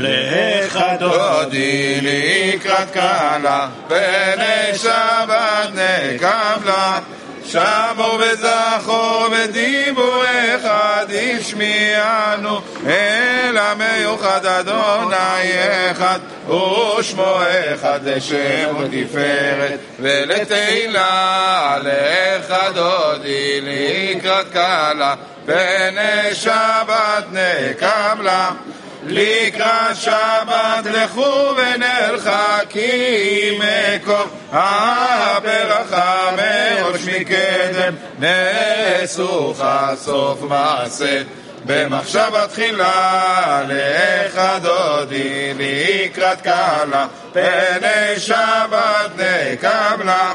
לך דודי לקראת קלה, פני נקבלה. שמור וזכור ודיבור אחד השמיענו אל המיוחד אדוני אחד ושמו אחד לשם ותפארת ולתהילה לך דודי לקראת קלה פני שבת נקבלה לקראת שבת לכו ונרחקים מקור. הברכה מראש מקדם נאסוך סוף מעשה. במחשבה תחילה לך דודי לקראת קלה פני שבת נקבלה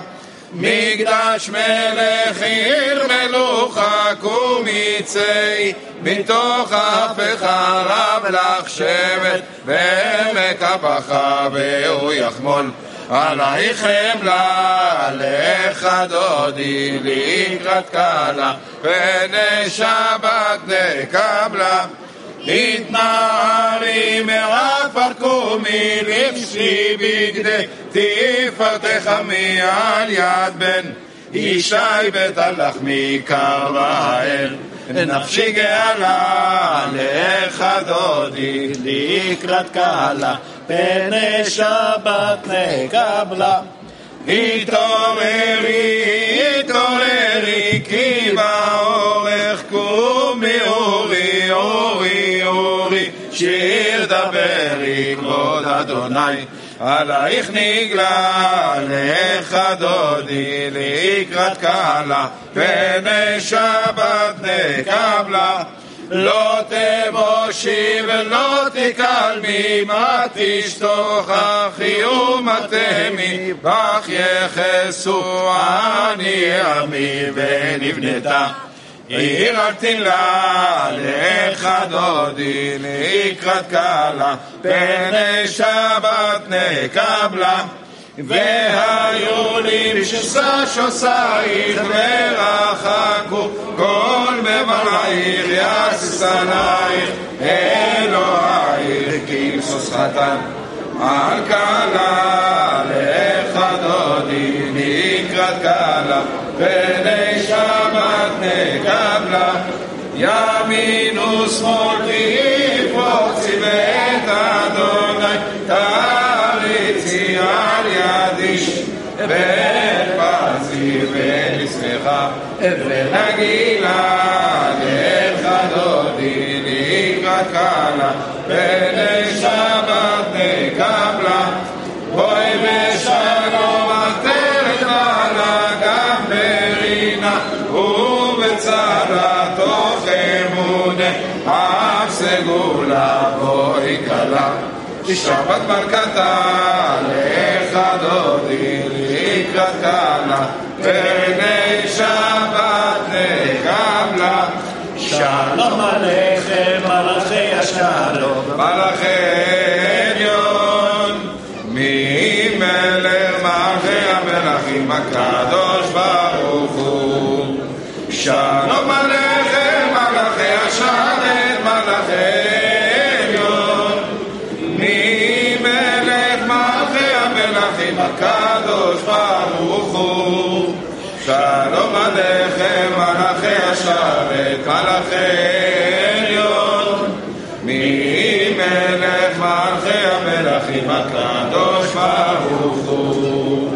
מקדש מלך עיר מלוכה קומיצי מתוך אפיך רב לך שבט ועמק הבכה והוא יחמול. עלייך חמלה לך דודי לקראת קלה פני שבת נקבלה התנערי מעפר קומי לבשי בגדי תפארתך מעל יד בן ישי בית הלחמי קרבאל נפשי גאלה לך דודי לקראת קלה פני שבת נקבלה התעוררי, התעוררי, כי באורך דברי כבוד אדוני. עלייך נגלה, לך דודי, לקראת קלה, פני שבת נקבלה. לא תבושי ולא תקלמי, מה תשתוכחי ומתמי, בך יחסו אני עמי ונבנתה. עיר תלה, לך לקראת קלה, פני שבת נקבלה. והיו לי שסה שוסייך ורחקו כל בבלעיר יסיס עלייך אלוהיך כמסוס חתן על קלה לך דודי לקראת קלה פני נקבלה ימין ושמאל תפרוצי בית אדוני. תריצי על ידי ופרצי ונשמחה ונגילה לך דודי לקראת קלה פני סגולה בואי קלה שבת ברכתה לך דודי לקראת קלה פני שבת נקבלה שלום עליכם מלאכי השלום מלאכי עליון ממלך מלכי המלכים הקדוש ברוך הוא שלום עליכם שלום עליכם מלאכי השרת מלאכי עליון ממלך מלכי המלכים הקדוש ברוך הוא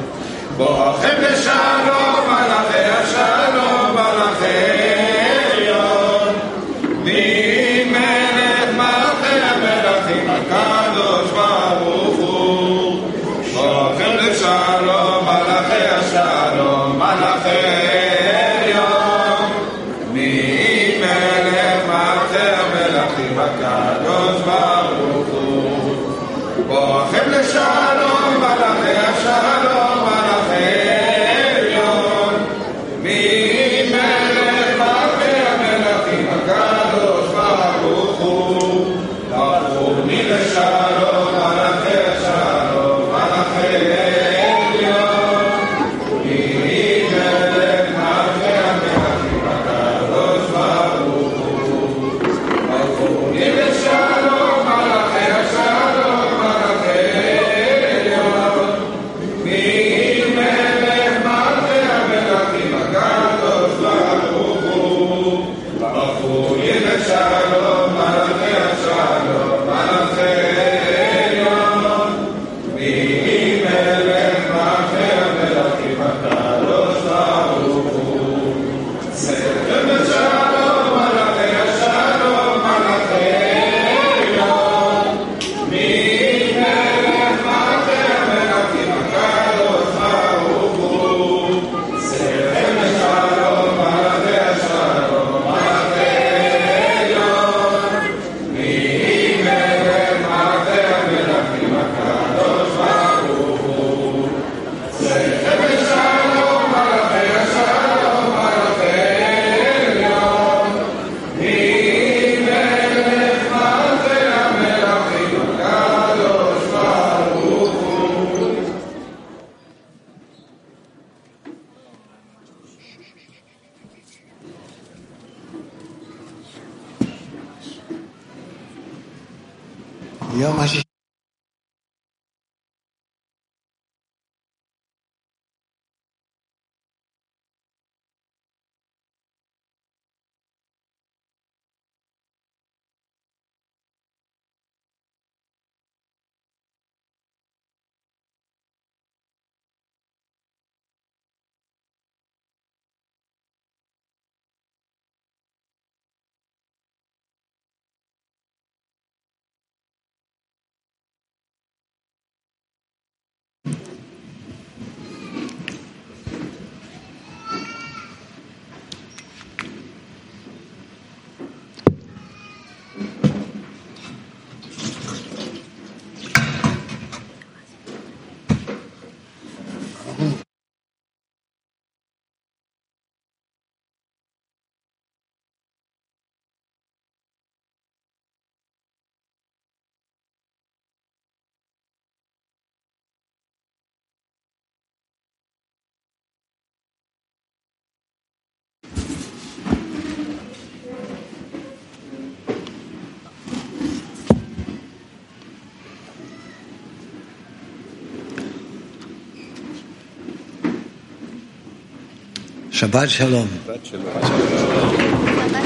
בואכם לשלום Yo, my Shabbat Shalom. Shabbat shalom.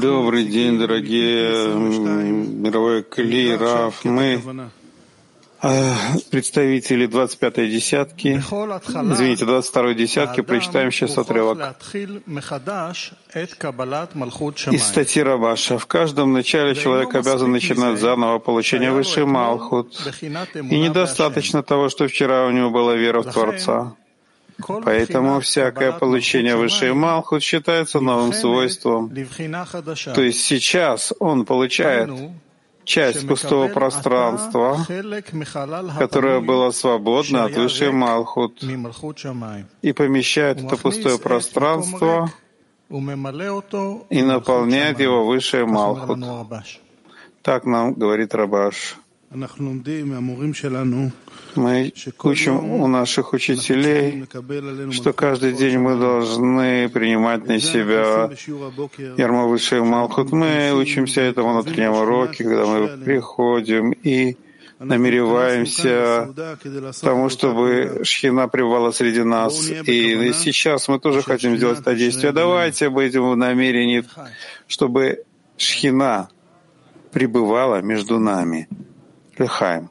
Добрый день, дорогие мировой Кли, Раф. Мы э, представители 25-й десятки, извините, 22-й десятки, прочитаем сейчас отрывок из статьи Рабаша. В каждом начале человек обязан начинать заново получение высшей Малхут. И недостаточно того, что вчера у него была вера в Творца. Поэтому всякое получение высшей Малхут считается новым свойством. То есть сейчас он получает часть пустого пространства, которое было свободно от высшей Малхут, и помещает это пустое пространство и наполняет его высшей Малхут. Так нам говорит Рабаш. Мы учим у наших учителей, что каждый день мы должны принимать на себя ярмо высший Малхут. Мы учимся этому на утреннем уроке, когда мы приходим и намереваемся тому, чтобы Шхина пребывала среди нас. И сейчас мы тоже хотим сделать это действие. Давайте будем в намерении, чтобы Шхина пребывала между нами. Лехаем.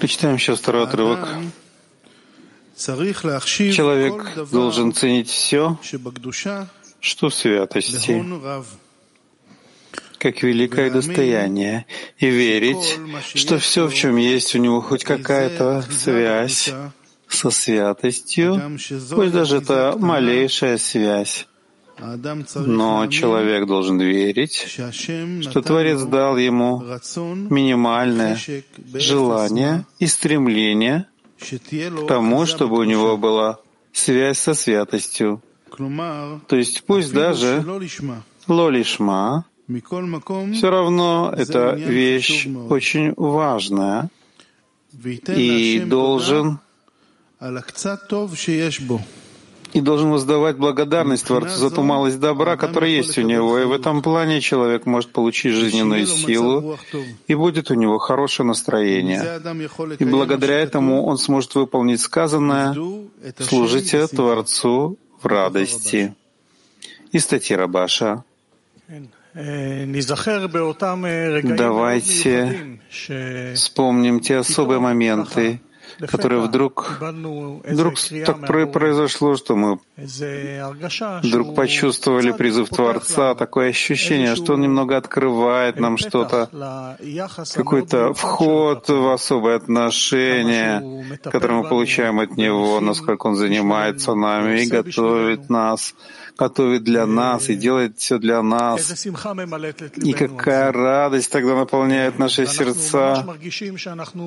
Почитаем сейчас второй отрывок. Человек должен ценить все, что в святости, как великое достояние, и верить, что все, в чем есть у него хоть какая-то связь со святостью, пусть даже это малейшая связь, но человек должен верить, что Творец дал ему минимальное желание и стремление к тому, чтобы у него была связь со святостью. То есть пусть даже лолишма, все равно эта вещь очень важная и должен и должен воздавать благодарность Творцу за ту малость добра, которая есть у него. И в этом плане человек может получить жизненную силу, и будет у него хорошее настроение. И благодаря этому он сможет выполнить сказанное «Служите Творцу в радости». И статья Рабаша. Давайте вспомним те особые моменты, которое вдруг, вдруг так произошло, что мы вдруг почувствовали призыв Творца, такое ощущение, что Он немного открывает нам что-то, какой-то вход в особое отношение, которое мы получаем от Него, насколько Он занимается нами и готовит нас готовит для нас и делает все для нас. И какая радость тогда наполняет наши сердца.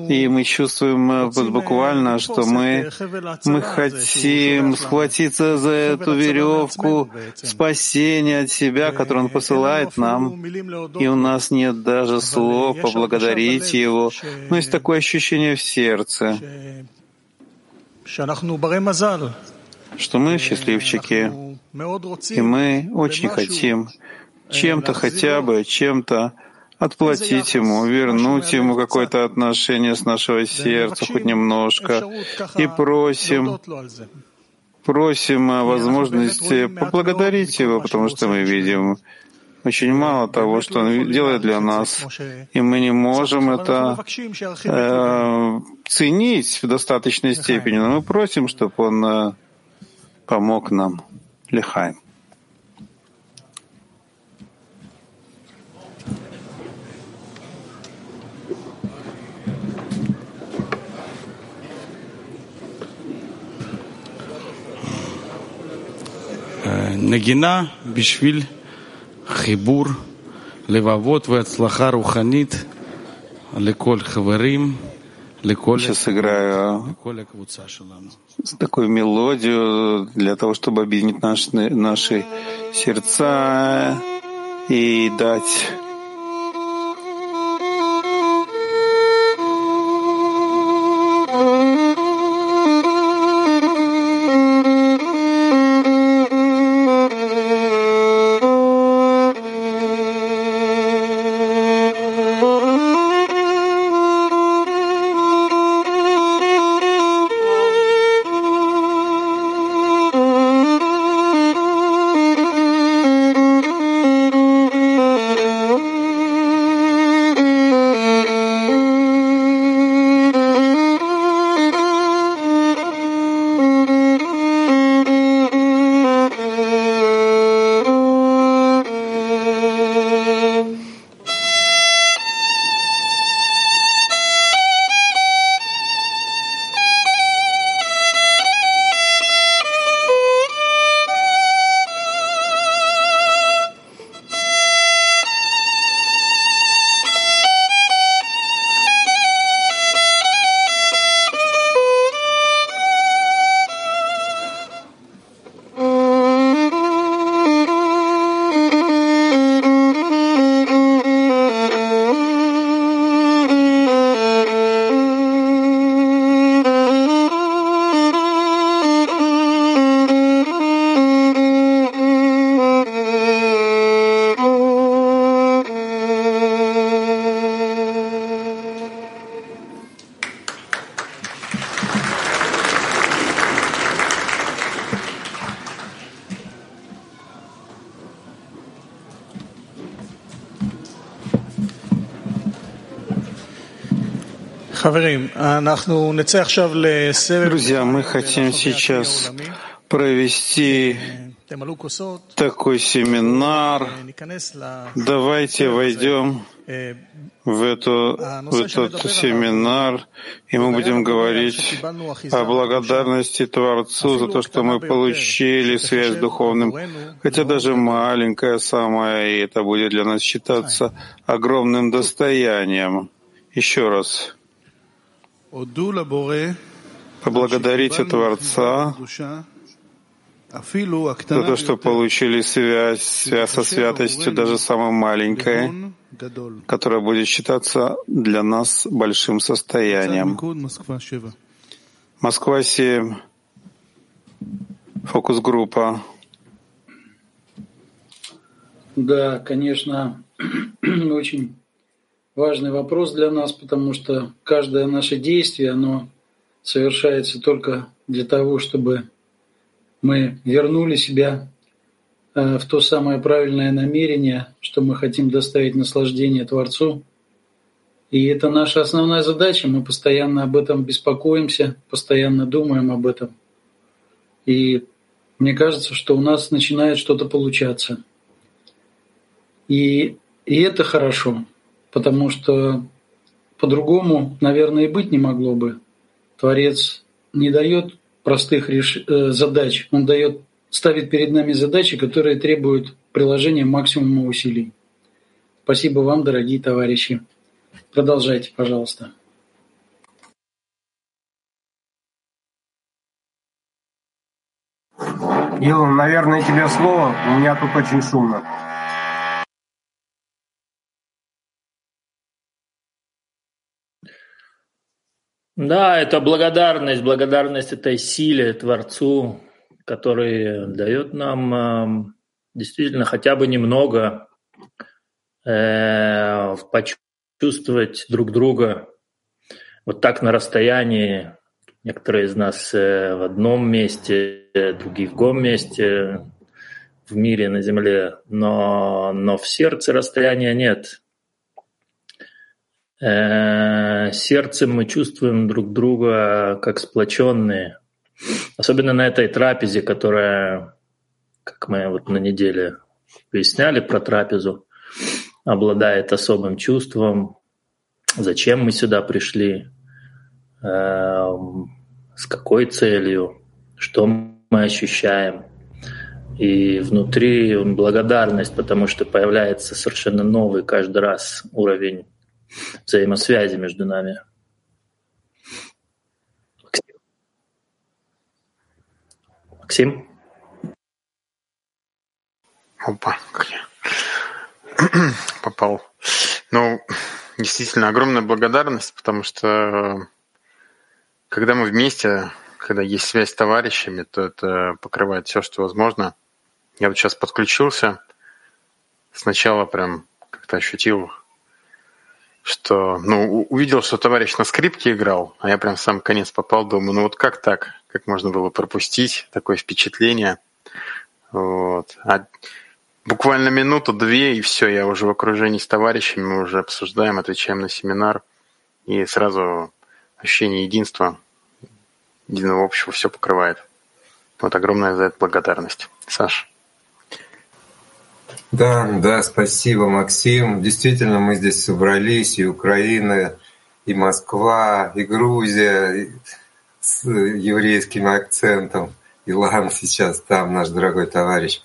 И мы чувствуем э, буквально, что мы, мы хотим схватиться за эту веревку спасения от себя, которую Он посылает нам. И у нас нет даже слов поблагодарить Его. Но есть такое ощущение в сердце. Что мы счастливчики, и мы очень хотим чем-то хотя бы, чем-то отплатить ему, вернуть ему какое-то отношение с нашего сердца, хоть немножко, и просим, просим о возможности поблагодарить его, потому что мы видим очень мало того, что он делает для нас, и мы не можем это э, ценить в достаточной степени, но мы просим, чтобы он э, помог нам. לחיים. נגינה בשביל חיבור לבבות והצלחה רוחנית לכל חברים. Сейчас играю такую мелодию для того, чтобы объединить наши, наши сердца и дать Друзья, мы хотим сейчас провести такой семинар. Давайте войдем в, эту, в этот семинар, и мы будем говорить о благодарности Творцу за то, что мы получили связь с духовным, хотя даже маленькая самая, и это будет для нас считаться огромным достоянием. Еще раз. Поблагодарите Творца за то, что получили связь, связь со святостью, даже самой маленькой, которая будет считаться для нас большим состоянием. Москва 7, фокус-группа. Да, конечно, очень важный вопрос для нас, потому что каждое наше действие, оно совершается только для того, чтобы мы вернули себя э, в то самое правильное намерение, что мы хотим доставить наслаждение Творцу. И это наша основная задача. Мы постоянно об этом беспокоимся, постоянно думаем об этом. И мне кажется, что у нас начинает что-то получаться. И, и это хорошо, потому что по-другому, наверное, и быть не могло бы. Творец не дает простых реш... Э, задач. Он дает, ставит перед нами задачи, которые требуют приложения максимума усилий. Спасибо вам, дорогие товарищи. Продолжайте, пожалуйста. Илон, наверное, тебе слово. У меня тут очень шумно. Да, это благодарность, благодарность этой силе, Творцу, который дает нам э, действительно хотя бы немного э, почувствовать друг друга вот так на расстоянии. Некоторые из нас э, в одном месте, другие в другом месте в мире, на Земле, но, но в сердце расстояния нет. Э, сердцем мы чувствуем друг друга как сплоченные. Особенно на этой трапезе, которая, как мы вот на неделе выясняли про трапезу, обладает особым чувством, зачем мы сюда пришли, э, с какой целью, что мы ощущаем. И внутри благодарность, потому что появляется совершенно новый каждый раз уровень взаимосвязи между нами. Максим? Опа, попал. Ну, действительно, огромная благодарность, потому что когда мы вместе, когда есть связь с товарищами, то это покрывает все, что возможно. Я вот сейчас подключился, сначала прям как-то ощутил что, ну, увидел, что товарищ на скрипке играл, а я прям в сам конец попал, думаю, ну вот как так? Как можно было пропустить такое впечатление? Вот. А буквально минуту-две, и все, я уже в окружении с товарищами, мы уже обсуждаем, отвечаем на семинар, и сразу ощущение единства, единого общего все покрывает. Вот огромная за это благодарность. Саша. Да, да, спасибо, Максим. Действительно, мы здесь собрались, и Украина, и Москва, и Грузия и с еврейским акцентом. Илан сейчас там, наш дорогой товарищ.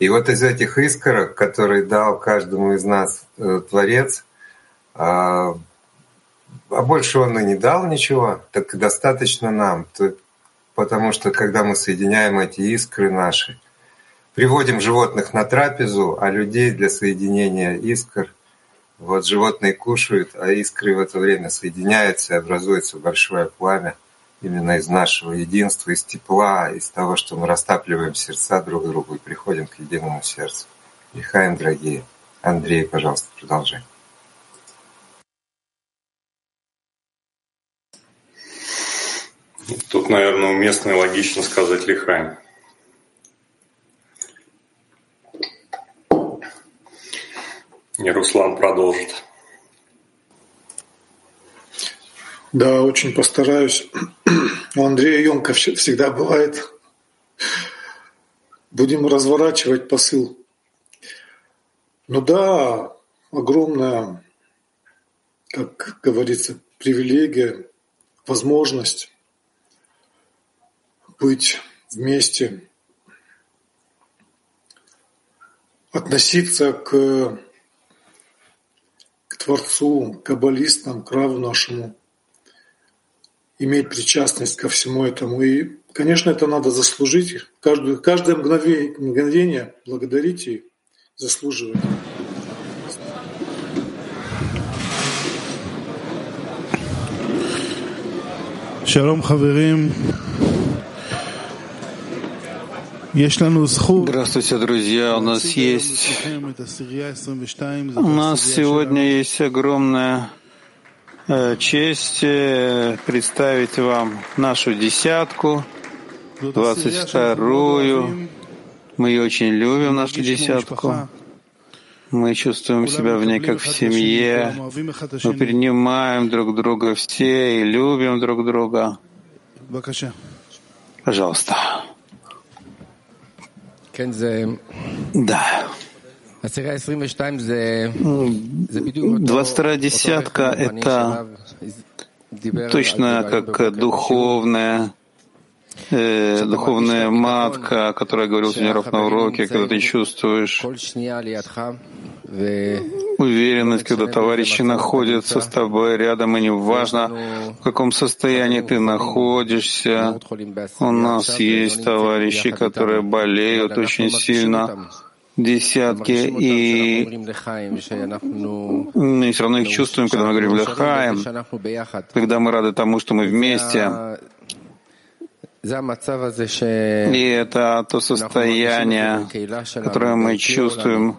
И вот из этих искорок, которые дал каждому из нас э, Творец, а, а больше он и не дал ничего, так достаточно нам. Потому что когда мы соединяем эти искры наши, Приводим животных на трапезу, а людей для соединения искр. Вот животные кушают, а искры в это время соединяются и образуется большое пламя именно из нашего единства, из тепла, из того, что мы растапливаем сердца друг другу и приходим к единому сердцу. Лихаем, дорогие. Андрей, пожалуйста, продолжай. Тут, наверное, уместно и логично сказать лихаем. И Руслан продолжит. Да, очень постараюсь. У Андрея емко всегда бывает. Будем разворачивать посыл. Ну да, огромная, как говорится, привилегия, возможность быть вместе, относиться к, Творцу, каббалистам, к раву нашему, иметь причастность ко всему этому. И, конечно, это надо заслужить. Каждое, каждое мгновение, мгновение благодарить и заслуживать. Шалом, хаверим. Здравствуйте, друзья. У нас есть... У нас сегодня есть огромная э, честь э, представить вам нашу десятку, двадцать вторую. Мы ее очень любим, нашу десятку. Мы чувствуем себя в ней как в семье. Мы принимаем друг друга все и любим друг друга. Пожалуйста. Да. 22 десятка — это точно как духовная, э, духовная матка, о которой я говорил сегодня на уроке, когда ты чувствуешь уверенность, когда товарищи находятся с тобой рядом, и неважно, в каком состоянии ты находишься. У нас есть товарищи, которые болеют очень сильно, десятки, и мы все равно их чувствуем, когда мы говорим «Лехаем», когда мы рады тому, что мы вместе. И это то состояние, которое мы чувствуем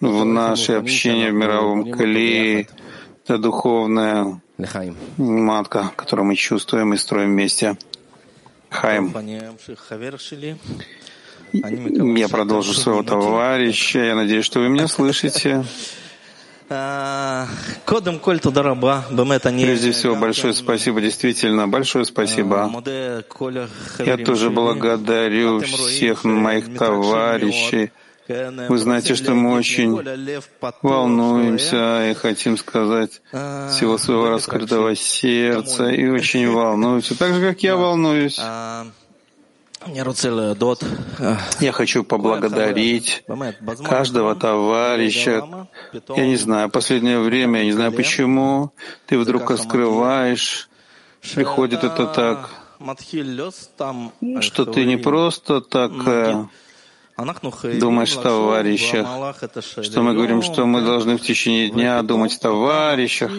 в наше общение в мировом колее, это духовная матка, которую мы чувствуем и строим вместе. Хайм. Я продолжу своего товарища. Я надеюсь, что вы меня слышите. Прежде всего, большое спасибо, действительно, большое спасибо. Я тоже благодарю всех моих товарищей, вы знаете, что мы очень волнуемся и хотим сказать всего своего раскрытого сердца и очень волнуемся, так же, как я волнуюсь. Я хочу поблагодарить каждого товарища. Я не знаю, последнее время, я не знаю почему, ты вдруг раскрываешь, приходит это так, что ты не просто так думаешь о товарищах, что мы говорим, что мы должны в течение дня думать о товарищах,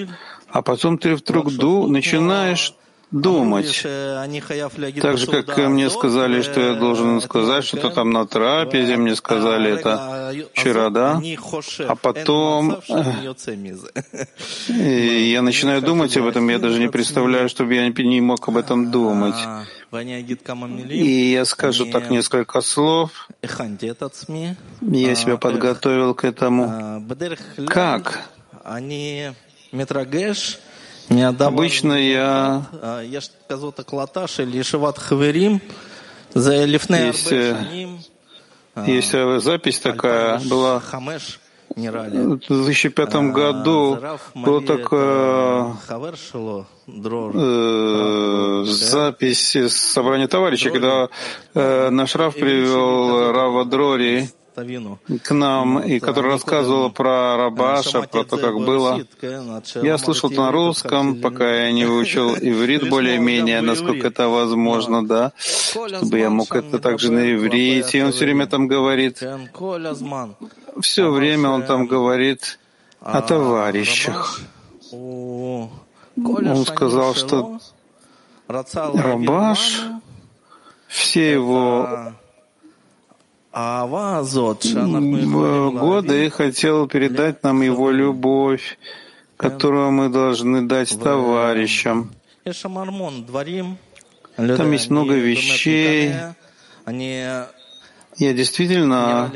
а потом ты вдруг ду начинаешь думать. Так же, как мне сказали, что я должен сказать что-то там на трапезе, мне сказали это вчера, да? А потом я начинаю думать об этом, я даже не представляю, чтобы я не мог об этом думать. И я скажу так несколько слов. Я себя подготовил к этому. Как? Обычно я есть, есть запись такая была. В 2005 году была такая э, запись собрания товарищей, когда э, наш Рав привел Рава Дрори к нам, и который рассказывал про Рабаша, про то, как было. Я слышал это на русском, пока я не выучил иврит более-менее, насколько это возможно, да, чтобы я мог это также на иврите. И он все время там говорит, все время он там говорит о товарищах. Он сказал, что Рабаш, все его годы хотел передать нам его любовь, которую мы должны дать товарищам. Там есть много вещей. Я действительно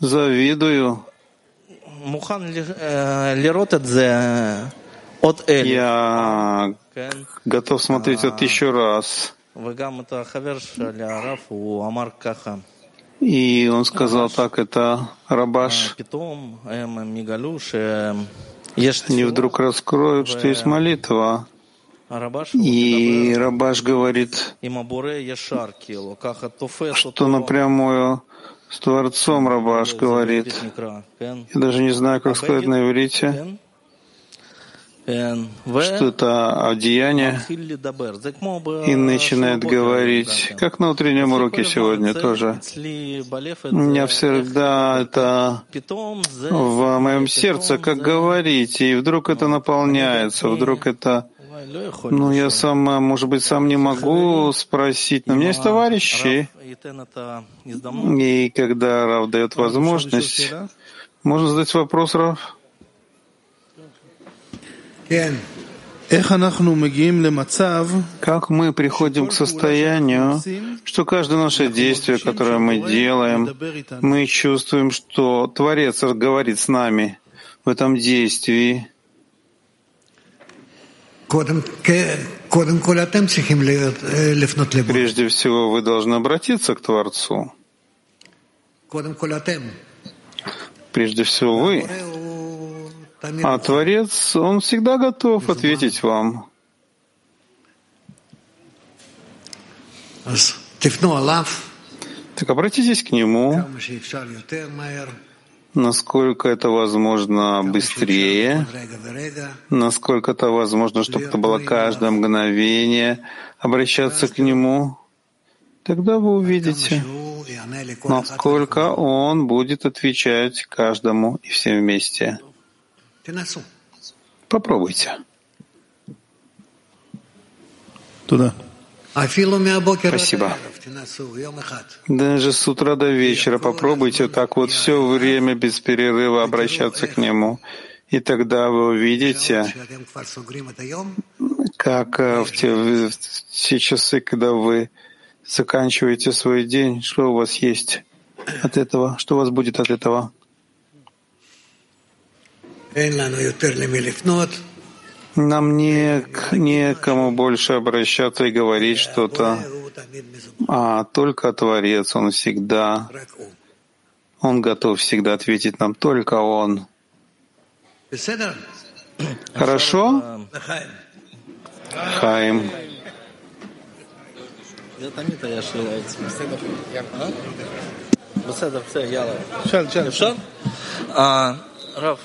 завидую. Я готов смотреть это еще раз. И он сказал так, это Рабаш. Они вдруг раскроют, что есть молитва. И Рабаш говорит, что напрямую с Творцом Рабаш говорит. Я даже не знаю, как сказать на иврите что это одеяние, и начинает говорить, как на утреннем уроке сегодня тоже. У меня всегда это в моем сердце, как говорить, и вдруг это наполняется, вдруг это ну, я сам, может быть, сам не могу спросить, но у меня есть товарищи. И когда Рав дает возможность, можно задать вопрос, Рав? Как мы приходим к состоянию, что каждое наше действие, которое мы делаем, мы чувствуем, что Творец говорит с нами в этом действии. Прежде всего, вы должны обратиться к Творцу. Прежде всего, вы. А Творец, Он всегда готов ответить вам. Так обратитесь к Нему, насколько это возможно быстрее, насколько это возможно, чтобы это было каждое мгновение, обращаться к Нему, тогда вы увидите, насколько Он будет отвечать каждому и всем вместе. Попробуйте. Туда. Спасибо. Даже с утра до вечера попробуйте так вот все время без перерыва обращаться к Нему. И тогда вы увидите, как э, в те, в те часы, когда вы заканчиваете свой день, что у вас есть от этого, что у вас будет от этого. Нам не, не кому больше обращаться и говорить что-то, а только Творец, Он всегда, Он готов всегда ответить нам, только Он. Хорошо? Хаим. בסדר, Рав,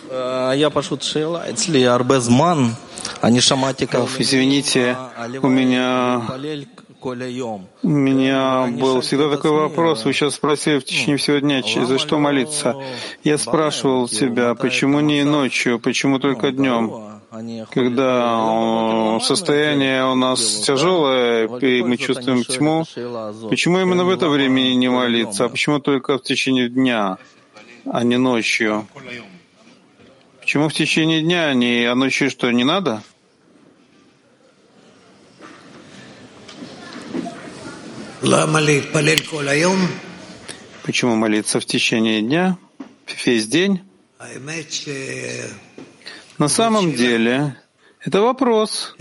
я пошут шейла, если арбезман, они шамати Извините, у меня у меня был всегда такой вопрос. Вы сейчас спросили в течение всего дня, за что молиться. Я спрашивал себя, почему не ночью, почему только днем? Когда состояние у нас тяжелое, и мы чувствуем тьму, почему именно в это время не молиться, а почему только в течение дня, а не ночью? Почему в течение дня, а не а ночью что, не надо? Почему молиться в течение дня, весь день? На самом деле, это вопрос.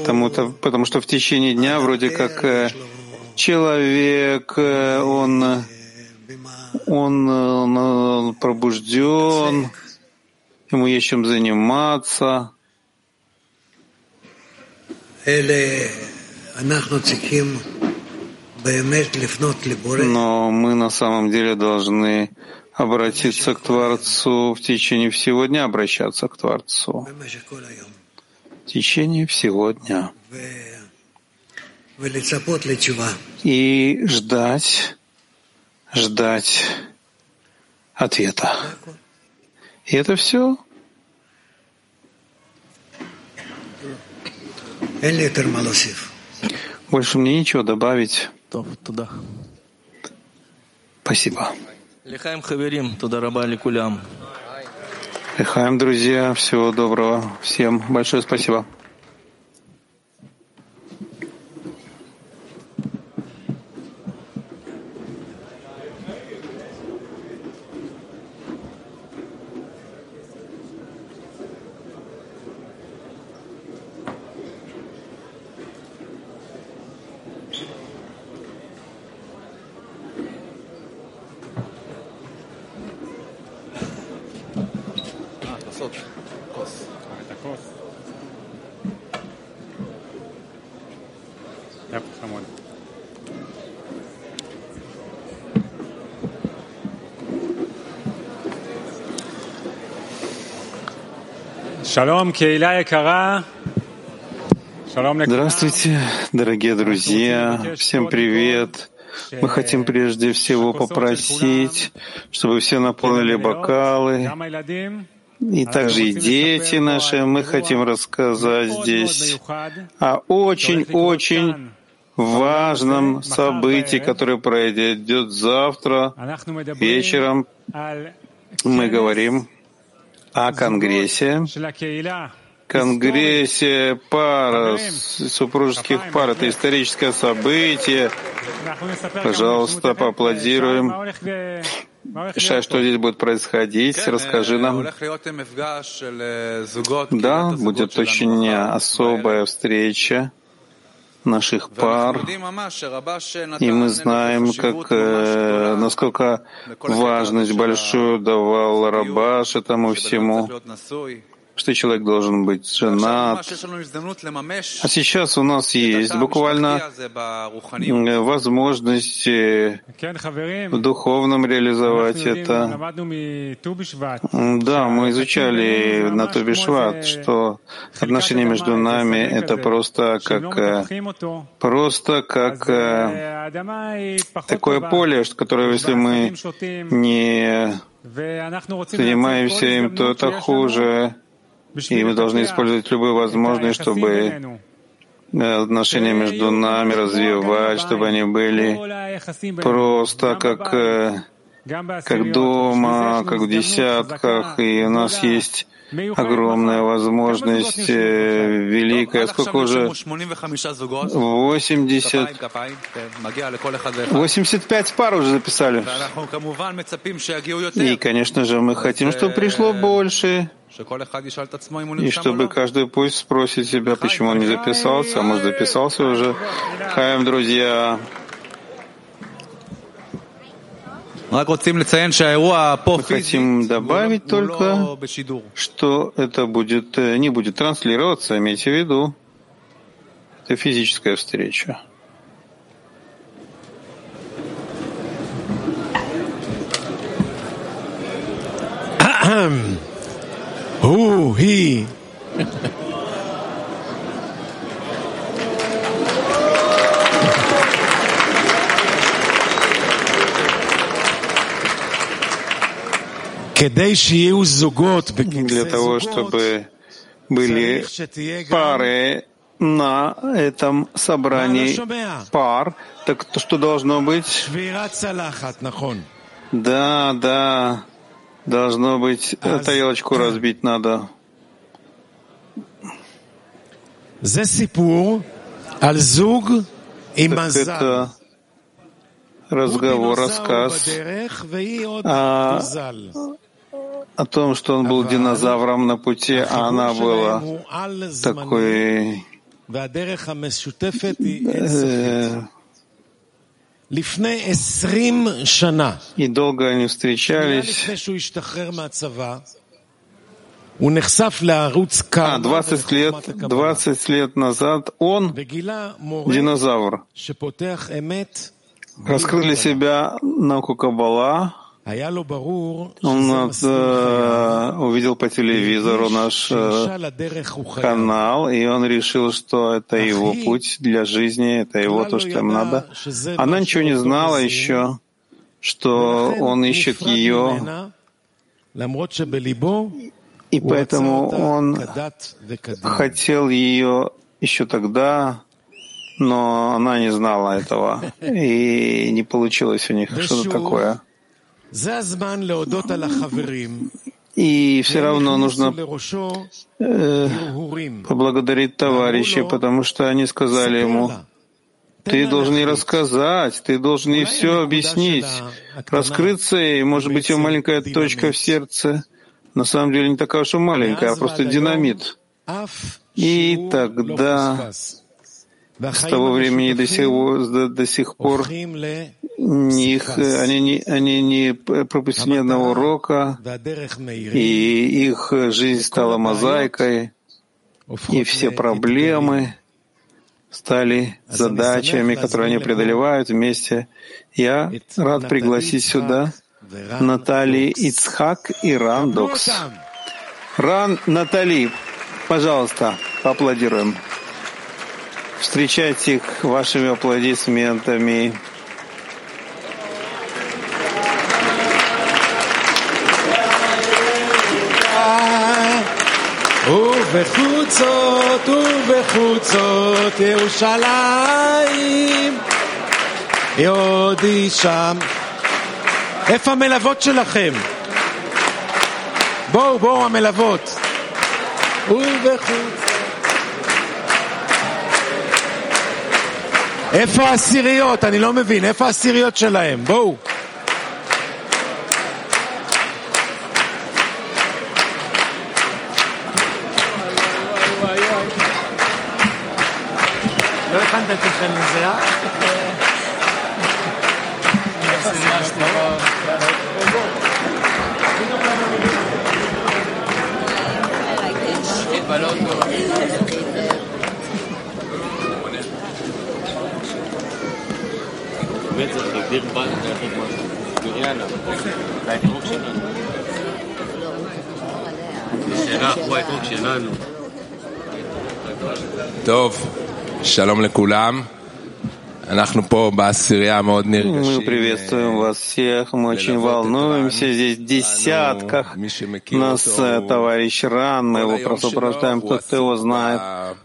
Потому, потому что в течение дня вроде как э, человек, э, он он э, пробужден, ему есть чем заниматься. Но мы на самом деле должны обратиться к Творцу в течение всего дня, обращаться к Творцу в течение всего дня. И ждать ждать ответа. И это все. Больше мне ничего добавить. Спасибо. Лихаем, друзья, всего доброго. Всем большое спасибо. Здравствуйте, дорогие друзья. Всем привет. Мы хотим прежде всего попросить, чтобы все наполнили бокалы, и также и дети наши. Мы хотим рассказать здесь о очень-очень важном событии, которое пройдет завтра вечером. Мы говорим о Конгрессе, Конгрессе пар, супружеских пар. Это историческое событие. Пожалуйста, поаплодируем. Шай, что здесь будет происходить? Расскажи нам. Да, будет очень особая встреча наших пар, и мы знаем, как, э, насколько важность большую давал Рабаш этому всему что человек должен быть женат. А сейчас у нас есть буквально возможность в духовном реализовать это. Да, мы изучали на Тубишват, что отношения между нами — это просто как, просто как такое поле, которое, если мы не занимаемся им, то это хуже. И мы должны использовать любые возможности, чтобы отношения между нами развивать, чтобы они были просто как, э, как дома, как в десятках, и у нас есть огромная возможность, э, великая. Сколько уже? 80... 85 пар уже записали. И, конечно же, мы хотим, чтобы пришло больше. И чтобы каждый пусть спросит себя, почему он не записался, а может записался уже. Хаем, друзья. Мы хотим добавить только, что это будет, э, не будет транслироваться, имейте в виду. Это физическая встреча. Ahem. He. Для того, чтобы были пары на этом собрании. Пар, так то, что должно быть? Да, да, должно быть, э, тарелочку разбить надо. Это разговор, рассказ о, о том, что он был динозавром на пути, а она была такой э, и долго они встречались. А, 20 лет, 20 лет назад он, динозавр, раскрыл для себя науку Каббала, он э, увидел по телевизору наш э, канал, и он решил, что это его путь для жизни, это его то, что им надо. Она ничего не знала еще, что он ищет ее, и поэтому он хотел ее еще тогда, но она не знала этого, и не получилось у них что-то такое. И все равно нужно э, поблагодарить товарищей, потому что они сказали ему, ты должен ей рассказать, ты должен ей все объяснить, раскрыться, и, может быть, ее маленькая точка в сердце на самом деле не такая уж и маленькая, а просто динамит. И тогда с того времени до сих, до, до сих пор их, они, не, они не пропустили ни одного урока, и их жизнь стала мозаикой, и все проблемы стали задачами, которые они преодолевают вместе. Я рад пригласить сюда Натали Ицхак и Ран Докс. Ран Натали, пожалуйста, поаплодируем. Встречайте их вашими аплодисментами. ובחוצות ובחוצות ירושלים יודי שם. איפה המלוות שלכם? בואו, בואו המלוות. איפה העשיריות? אני לא מבין. איפה העשיריות שלהם? בואו. לא הכנת את עצמכם לזה, אה? טוב, שלום לכולם. Мы приветствуем вас всех, мы очень волнуемся. Здесь в десятках. Нас э, товарищ Ран, мы его просто упрощаем, кто-то его знает.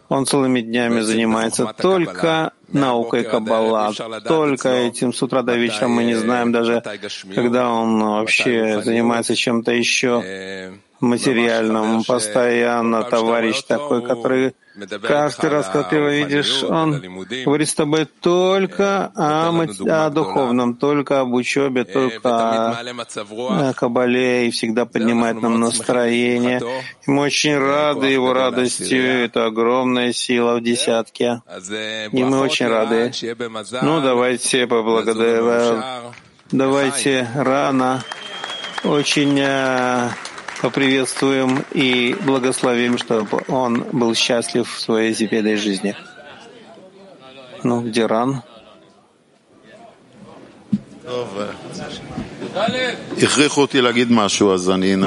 Он целыми днями занимается только наукой Каббала, только этим с утра до вечера мы не знаем даже, когда он вообще занимается чем-то еще материальным. Постоянно товарищ такой, который каждый раз, когда ты его видишь, он говорит с тобой только о, мат- о духовном, только об учебе, только о, о Кабале, и всегда поднимает нам настроение. И мы очень рады его радостью, это огромная сила в десятке. И мы очень рады. Ну, давайте поблагодарим. Давайте рано очень э, поприветствуем и благословим, чтобы он был счастлив в своей земельной жизни. Ну, где ран?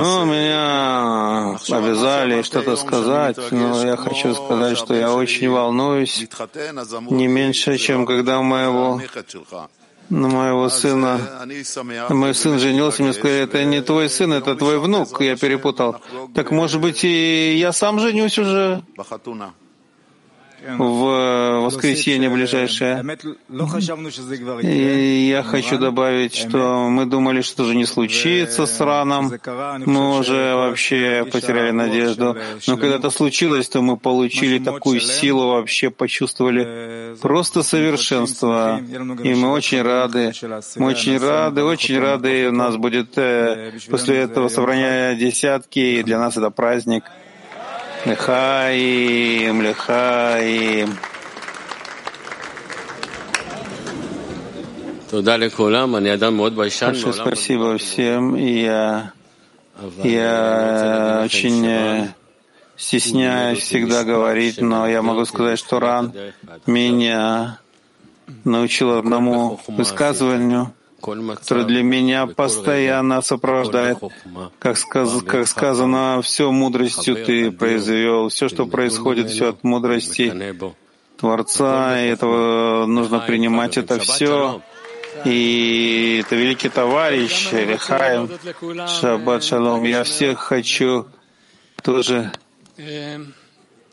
Ну, меня обязали что-то сказать, но я хочу сказать, что я очень волнуюсь, не меньше, чем когда у моего на моего сына, мой сын женился, мне сказали, это не твой сын, это твой внук, я перепутал. Так, может быть, и я сам женюсь уже? В э, воскресенье ближайшее. И я хочу добавить, что мы думали, что же не случится с раном. Мы уже вообще потеряли надежду. Но когда это случилось, то мы получили такую силу, вообще почувствовали просто совершенство. И мы очень рады. Мы очень рады, очень рады. У нас будет э, после этого собрания десятки, и для нас это праздник. Лехаим, лехаим. Большое спасибо всем. Я, я очень э, стесняюсь всегда говорить, но я могу сказать, что Ран меня научил одному высказыванию которое для меня постоянно сопровождает. Как, сказ- как сказано, все мудростью ты произвел, все, что происходит, все от мудрости Творца, и этого нужно принимать это все. И это великий товарищ, Рехаем, Шаббат Шалом. Я всех хочу тоже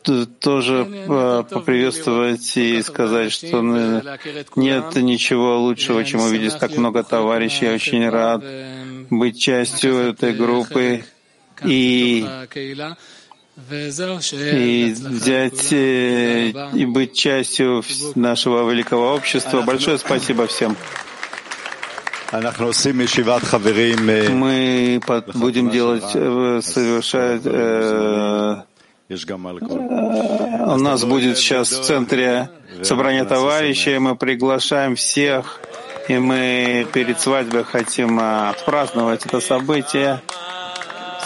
а, тоже поприветствовать и сказать, что нет ничего лучшего, чем увидеть так много товарищей. Я очень рад быть частью этой группы и и взять э, и быть частью нашего великого общества. Большое спасибо всем. Мы будем делать, э, совершать э, у нас будет сейчас в центре собрание товарищей, мы приглашаем всех, и мы перед свадьбой хотим а, отпраздновать это событие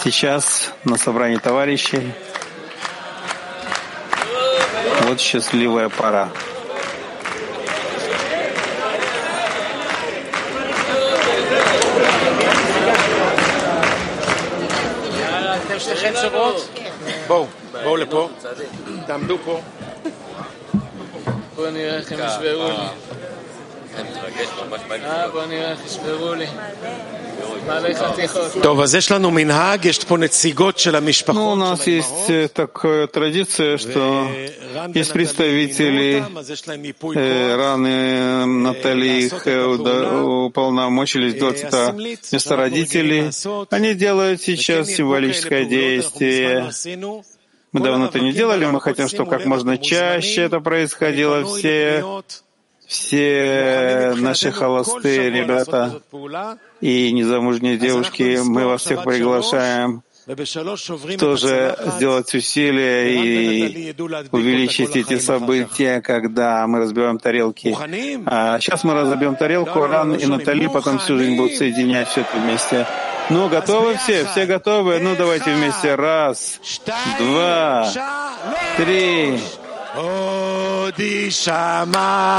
сейчас на собрании товарищей. Вот счастливая пора. Boom. בואו לפה, תעמדו פה. בואו נראה איך הם ישברו לי. אה, בואו נראה איך ישברו לי. מלא חתיכות. טוב, אז יש לנו מנהג, יש פה נציגות של Ну, у המשפחות нас של есть э, такая традиция, что есть представители э, раны Натали, их э, уда- уполномочили сделать это вместо родителей. Они делают сейчас символическое действие. Мы давно это не делали, мы хотим, чтобы как можно чаще это происходило. Все, все наши холостые ребята и незамужние девушки, мы вас всех приглашаем тоже сделать усилия и увеличить эти события, когда мы разбиваем тарелки. А сейчас мы разобьем тарелку, Ран и Натали потом всю жизнь будут соединять все это вместе. Ну, готовы все? Все готовы? Ну, давайте вместе. Раз, два, три. Одишама.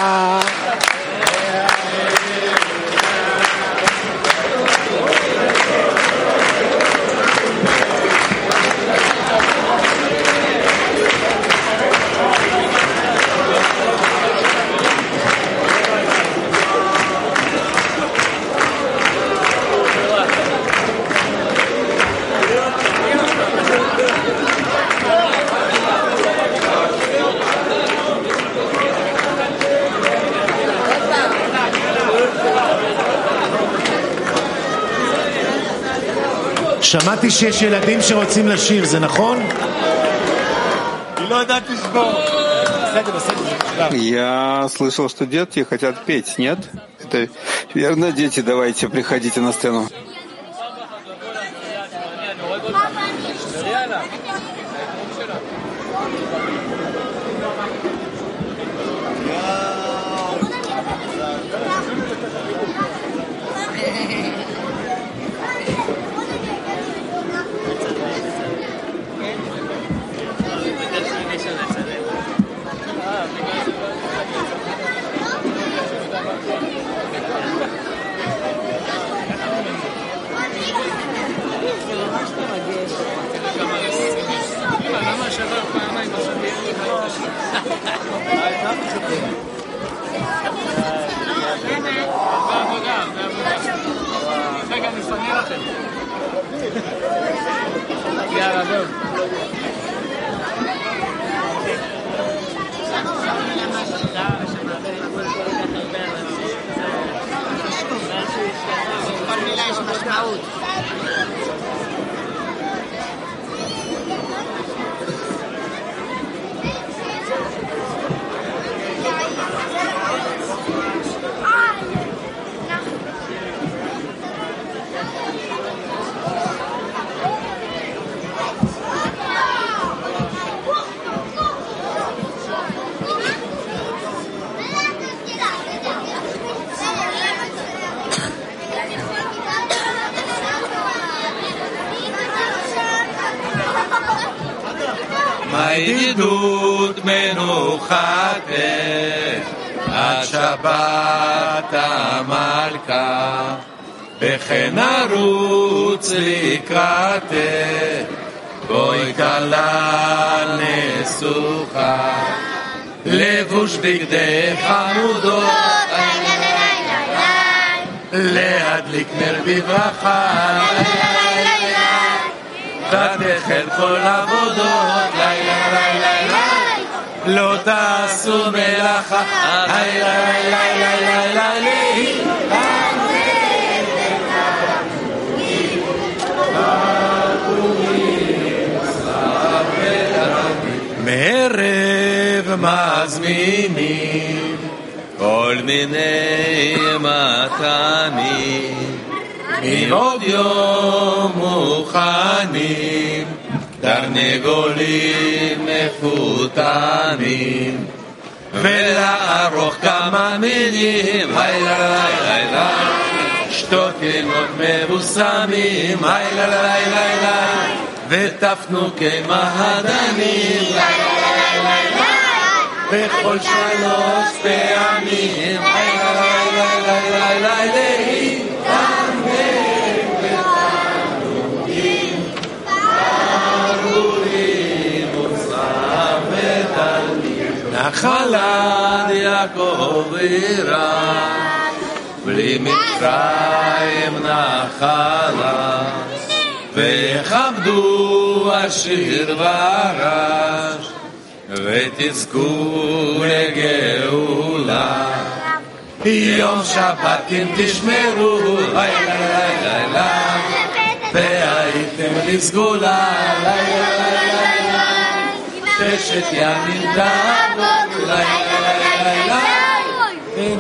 שמעתי שיש ילדים שרוצים לשיר, זה נכון? היא לא יודעת לשבור. בסדר, בסדר. Я слышал, что дети хотят петь, нет? Это верно, дети, давайте, приходите на сцену. לבוש בגדי חמודות להדליק נר בברכה ותחל כל עבודות, לילה לילה לילה לא תעשו מלאכה, לילה לילה לילה לילה מזמינים כל מיני מתנים. מבעוד יום מוכנים תרנגולים מפותנים. ולערוך כמה מינים הילה לילה לילה שטוקינות מבוסמים הילה לילה לילה וטפנו כמהדנים לילה בכל שלוש פעמים. נחלת יעקב אירה, בלי מצרים נחלה, ויכבדו השיר והרש. ותזכו לגאולה. יום שבת תשמרו, לילה לילה לילה, והייתם לסגולה, לילה לילה לילה, ששת ימים תעבוד, לילה לילה לילה, אין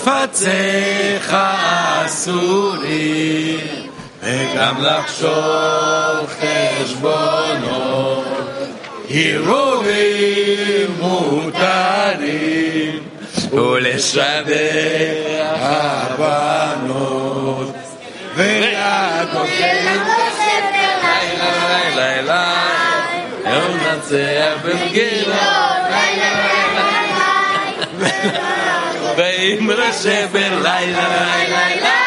חפציך אסורים, וגם לחשוב חשבונות, הרהורים מותרים, ולשבח הבנות, ולכותב לילה לילה לילה, יום נצח במגילה, לילה לילה ואמרה שבלילה לילה לילה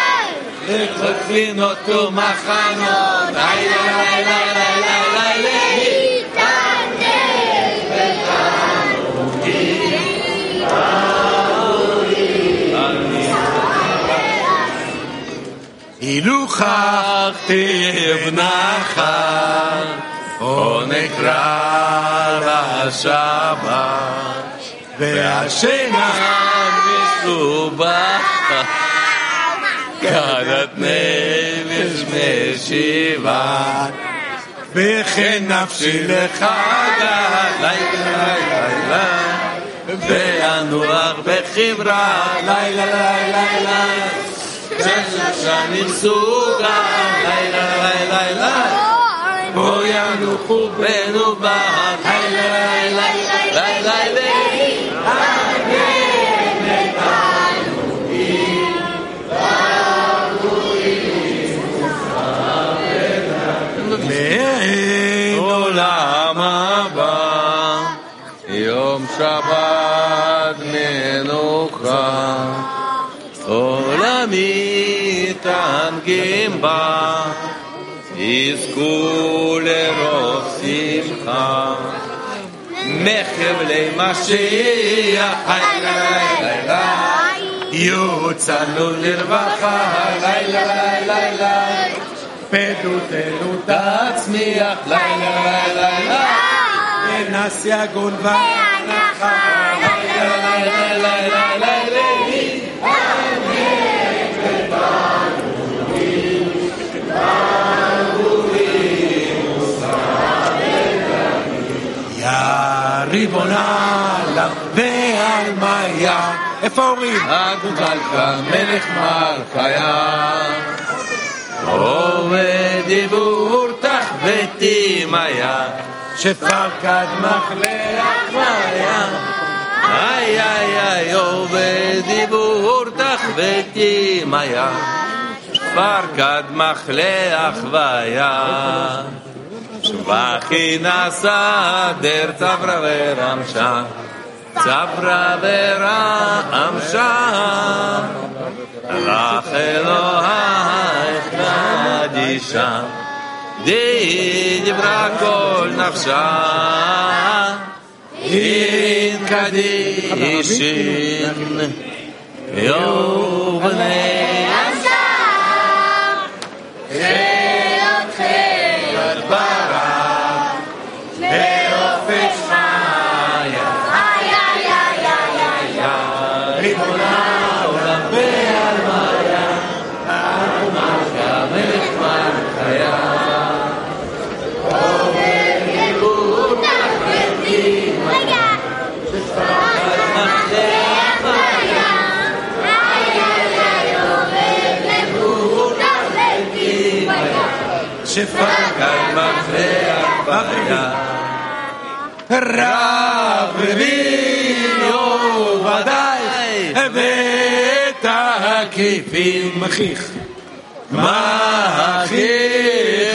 וחוטפינות ומחנות לילה לילה לילה לילה הילוכך תבנך או נקרא לשבת והשינה מסובך כדת נפש משיבה וכן נפשי לך לילה לילה ואנוח בחברה לילה לילה לילה שנים סוגה לילה לילה לילה בו ינוחו בנו בה לילה לילה לילה תנגים בה, יזכו לרוב שמחה. מחבלי משיח, לילה לילה, יוצאנו לרווחה, לילה לילה לילה. פדותנו תצמיח, לילה לילה לילה, ונס יגון והנחה, לילה לילה לילה על מאיה. איפה ההורים? הגוגלתא מלך מלכיה. עובד דיבור תחבטי מאיה. שפר קדמך לאחריה. איי איי איי עובד דיבור תחבטי מאיה. כבר קדמך לאחוויה, שבחי נסע דר צברא ורמשה. צברה ורמשה. לך אלוהיך קדישה, דיברה כל נפשה, אין קדישין, יובני שפקד רב רביעו ודאי, ואת הכיפים מכיך. מכיך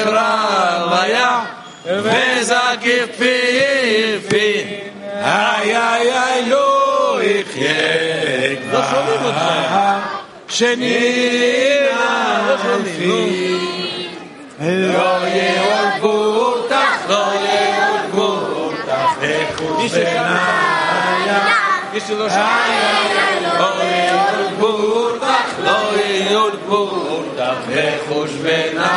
רב היה, וזקיף פיפי, איי איי איי לא יחיה כבר, שננפי, לא יעולבו אותך, לא יאורגו אותך איכות ביניים. מי שלא שומע, לא יאורגו אותך, לא יאורגו אותך איכות ביניים.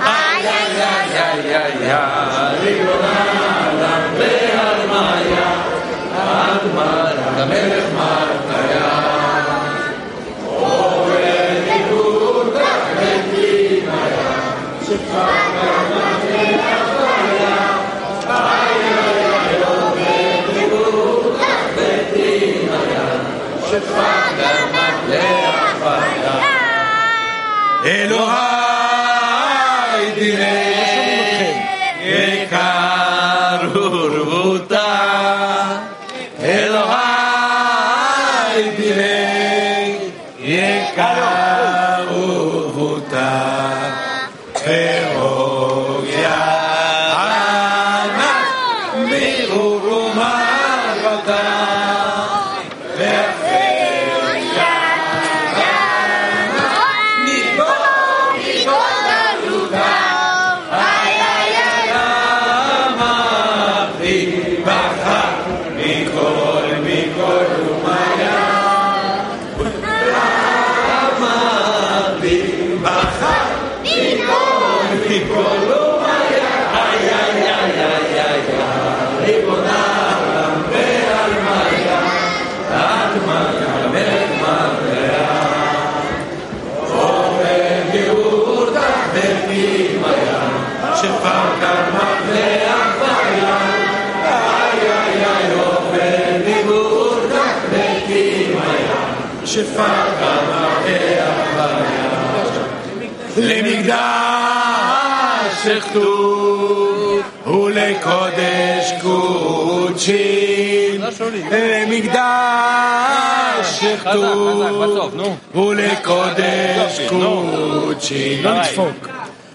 איי איי איי איי איי ריבונה לם בהרמיה, הרמיה למלך מרתיה. Oh, Dios שכתוב, ולקודש קודשים, למקדש שכתוב, ולקודש קודשים. לא לדפוק.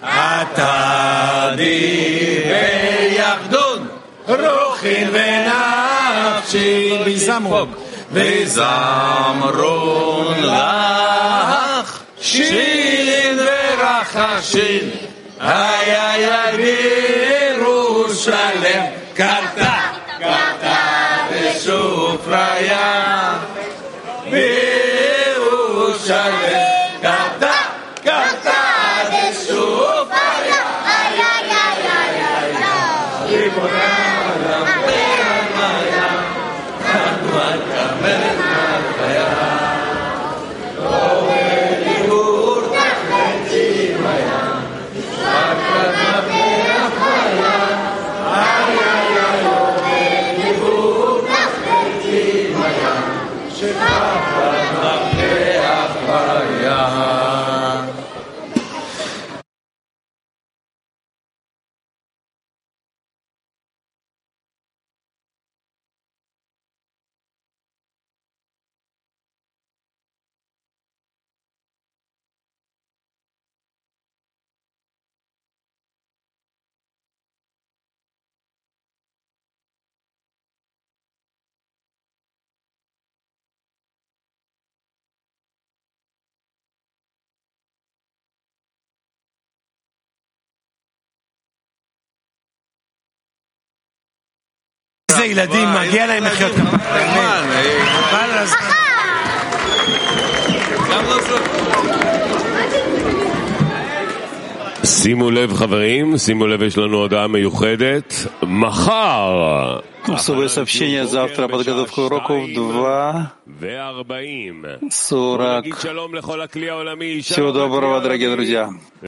אתה ביחדון, רוחי ונפשי ביזמון, ביזמרון לך, שין ורחשי Ay, ay, ay, Jerusalem, kata, kata Resufraya, Jerusalem. איזה ילדים, מגיע להם לחיות כמה. חבל על הזמן. שימו לב חברים, שימו לב, יש לנו הודעה מיוחדת. מחר! Особое сообщение завтра, подготовка уроков 2 40. Всего доброго, дорогие друзья.